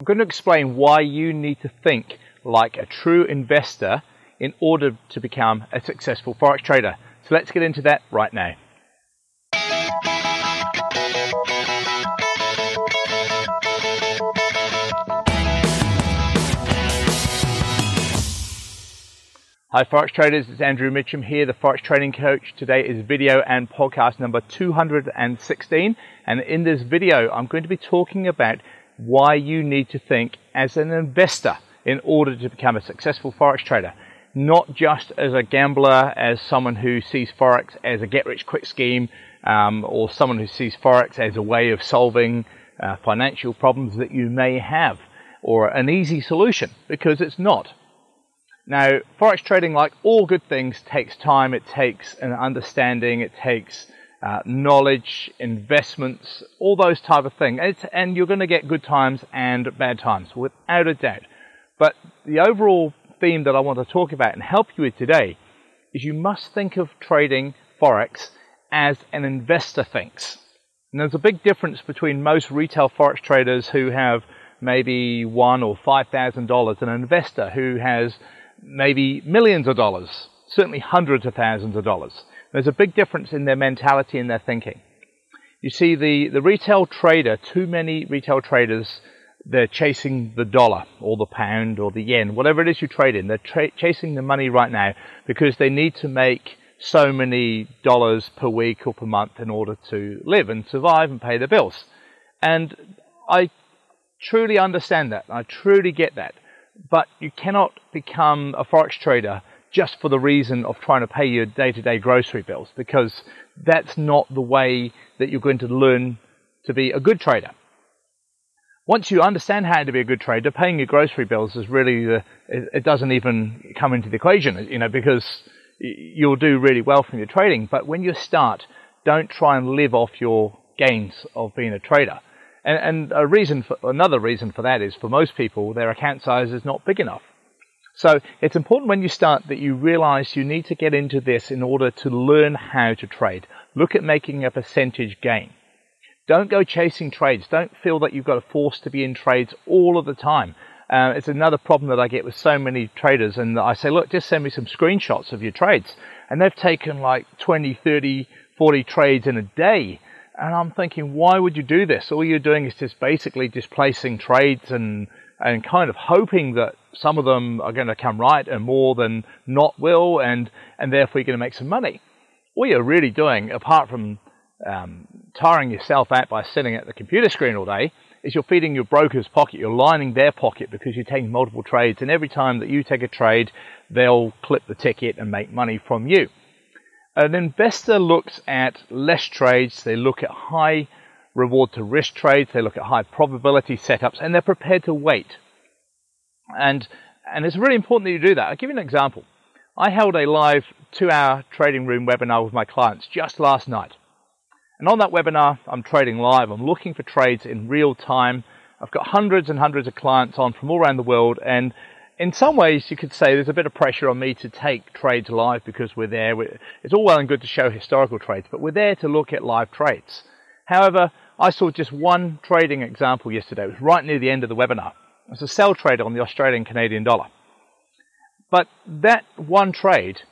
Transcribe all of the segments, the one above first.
I'm going to explain why you need to think like a true investor in order to become a successful Forex trader. So let's get into that right now. Hi Forex traders, it's Andrew Mitchem here, the Forex Trading Coach. Today is video and podcast number 216 and in this video I'm going to be talking about why you need to think as an investor in order to become a successful Forex trader. Not just as a gambler, as someone who sees Forex as a get rich quick scheme, um, or someone who sees Forex as a way of solving uh, financial problems that you may have, or an easy solution, because it's not. Now, forex trading, like all good things, takes time. It takes an understanding. It takes uh, knowledge, investments, all those type of things. And you're going to get good times and bad times, without a doubt. But the overall theme that I want to talk about and help you with today is you must think of trading forex as an investor thinks. And there's a big difference between most retail forex traders who have maybe one or five thousand dollars and an investor who has maybe millions of dollars, certainly hundreds of thousands of dollars. There's a big difference in their mentality and their thinking. You see, the, the retail trader, too many retail traders, they're chasing the dollar or the pound or the yen, whatever it is you trade in. They're tra- chasing the money right now because they need to make so many dollars per week or per month in order to live and survive and pay their bills. And I truly understand that. I truly get that but you cannot become a forex trader just for the reason of trying to pay your day-to-day grocery bills because that's not the way that you're going to learn to be a good trader. Once you understand how to be a good trader, paying your grocery bills is really the, it doesn't even come into the equation, you know, because you'll do really well from your trading. But when you start, don't try and live off your gains of being a trader. And, and a reason for, another reason for that is for most people, their account size is not big enough. So it's important when you start that you realize you need to get into this in order to learn how to trade. Look at making a percentage gain. Don't go chasing trades. Don't feel that you've got to force to be in trades all of the time. Uh, it's another problem that I get with so many traders. And I say, look, just send me some screenshots of your trades. And they've taken like 20, 30, 40 trades in a day. And I'm thinking, why would you do this? All you're doing is just basically displacing trades and and kind of hoping that some of them are going to come right and more than not will, and and therefore you're going to make some money. All you're really doing, apart from um, tiring yourself out by sitting at the computer screen all day, is you're feeding your broker's pocket. You're lining their pocket because you're taking multiple trades, and every time that you take a trade, they'll clip the ticket and make money from you. An investor looks at less trades, they look at high reward to risk trades, they look at high probability setups, and they're prepared to wait. And, and it's really important that you do that. I'll give you an example. I held a live two hour trading room webinar with my clients just last night. And on that webinar, I'm trading live. I'm looking for trades in real time. I've got hundreds and hundreds of clients on from all around the world, and in some ways, you could say there's a bit of pressure on me to take trades live because we're there. It's all well and good to show historical trades, but we're there to look at live trades. However, I saw just one trading example yesterday. It was right near the end of the webinar. It was a sell trade on the Australian Canadian dollar. But that one trade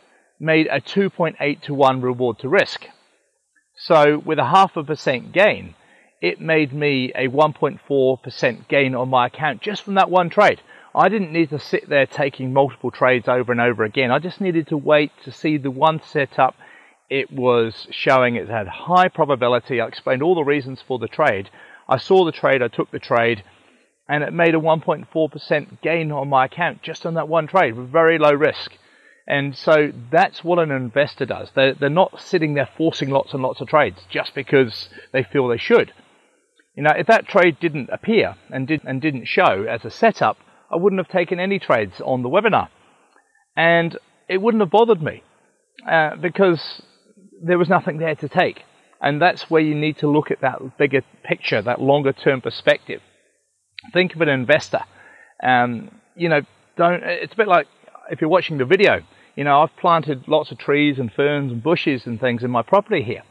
made a 2.8 to 1 reward to risk. So with a half a percent gain, it made me a 1.4% gain on my account just from that one trade. I didn't need to sit there taking multiple trades over and over again. I just needed to wait to see the one setup. It was showing it had high probability. I explained all the reasons for the trade. I saw the trade, I took the trade, and it made a 1.4% gain on my account just on that one trade with very low risk. And so that's what an investor does. They're, they're not sitting there forcing lots and lots of trades just because they feel they should. You know, if that trade didn't appear and, did, and didn't show as a setup, I wouldn't have taken any trades on the webinar. And it wouldn't have bothered me uh, because there was nothing there to take. And that's where you need to look at that bigger picture, that longer term perspective. Think of an investor. Um, you know, don't, it's a bit like if you're watching the video, you know, I've planted lots of trees and ferns and bushes and things in my property here.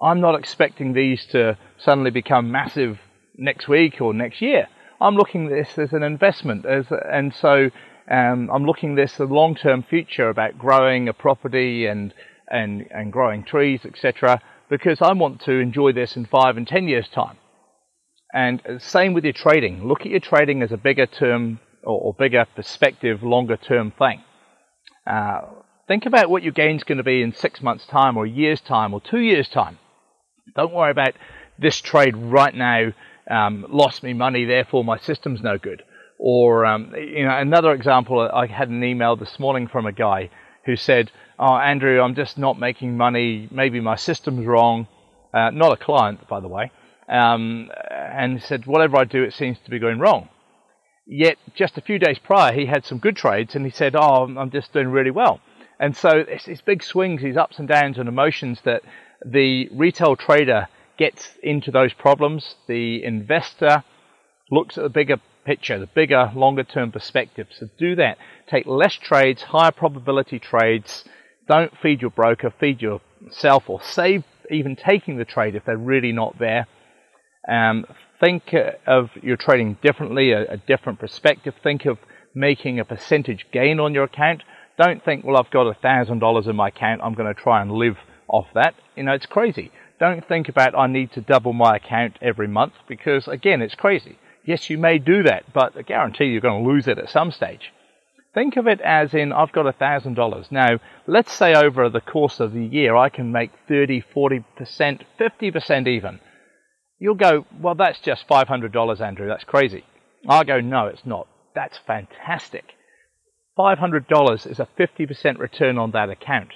I'm not expecting these to suddenly become massive next week or next year. I'm looking at this as an investment, as and so um, I'm looking at this a long-term future about growing a property and and and growing trees, etc. Because I want to enjoy this in five and ten years' time. And same with your trading. Look at your trading as a bigger term or, or bigger perspective, longer term thing. Uh, think about what your gain's going to be in six months' time, or a year's time, or two years' time. Don't worry about this trade right now um, lost me money, therefore my system's no good. Or um, you know, another example. I had an email this morning from a guy who said, "Oh, Andrew, I'm just not making money. Maybe my system's wrong." Uh, not a client, by the way. Um, and said, "Whatever I do, it seems to be going wrong." Yet, just a few days prior, he had some good trades, and he said, "Oh, I'm just doing really well." And so, it's these big swings, these ups and downs, and emotions that the retail trader gets into those problems. The investor looks at the bigger picture, the bigger, longer term perspective. So do that. Take less trades, higher probability trades. Don't feed your broker, feed yourself, or save even taking the trade if they're really not there. Um, think of your trading differently, a, a different perspective. Think of making a percentage gain on your account. Don't think, well, I've got a thousand dollars in my account. I'm going to try and live off that. You know, it's crazy. Don't think about I need to double my account every month because again, it's crazy. Yes, you may do that, but I guarantee you're going to lose it at some stage. Think of it as in I've got $1,000. Now, let's say over the course of the year I can make 30, 40%, 50% even. You'll go, well, that's just $500, Andrew. That's crazy. I'll go, no, it's not. That's fantastic. $500 is a 50% return on that account.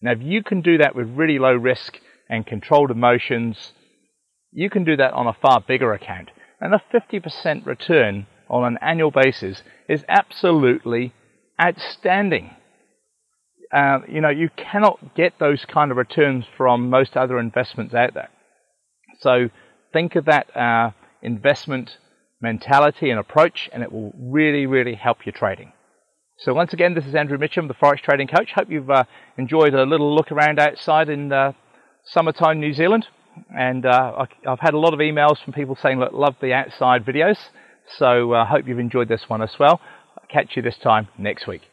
Now, if you can do that with really low risk and controlled emotions, you can do that on a far bigger account. And a 50% return on an annual basis is absolutely outstanding. Uh, you know, you cannot get those kind of returns from most other investments out there. So think of that uh, investment mentality and approach, and it will really, really help your trading. So once again, this is Andrew Mitchem, the Forex Trading Coach. Hope you've uh, enjoyed a little look around outside in uh, summertime New Zealand. And uh, I've had a lot of emails from people saying, look, love the outside videos. So I uh, hope you've enjoyed this one as well. I'll catch you this time next week.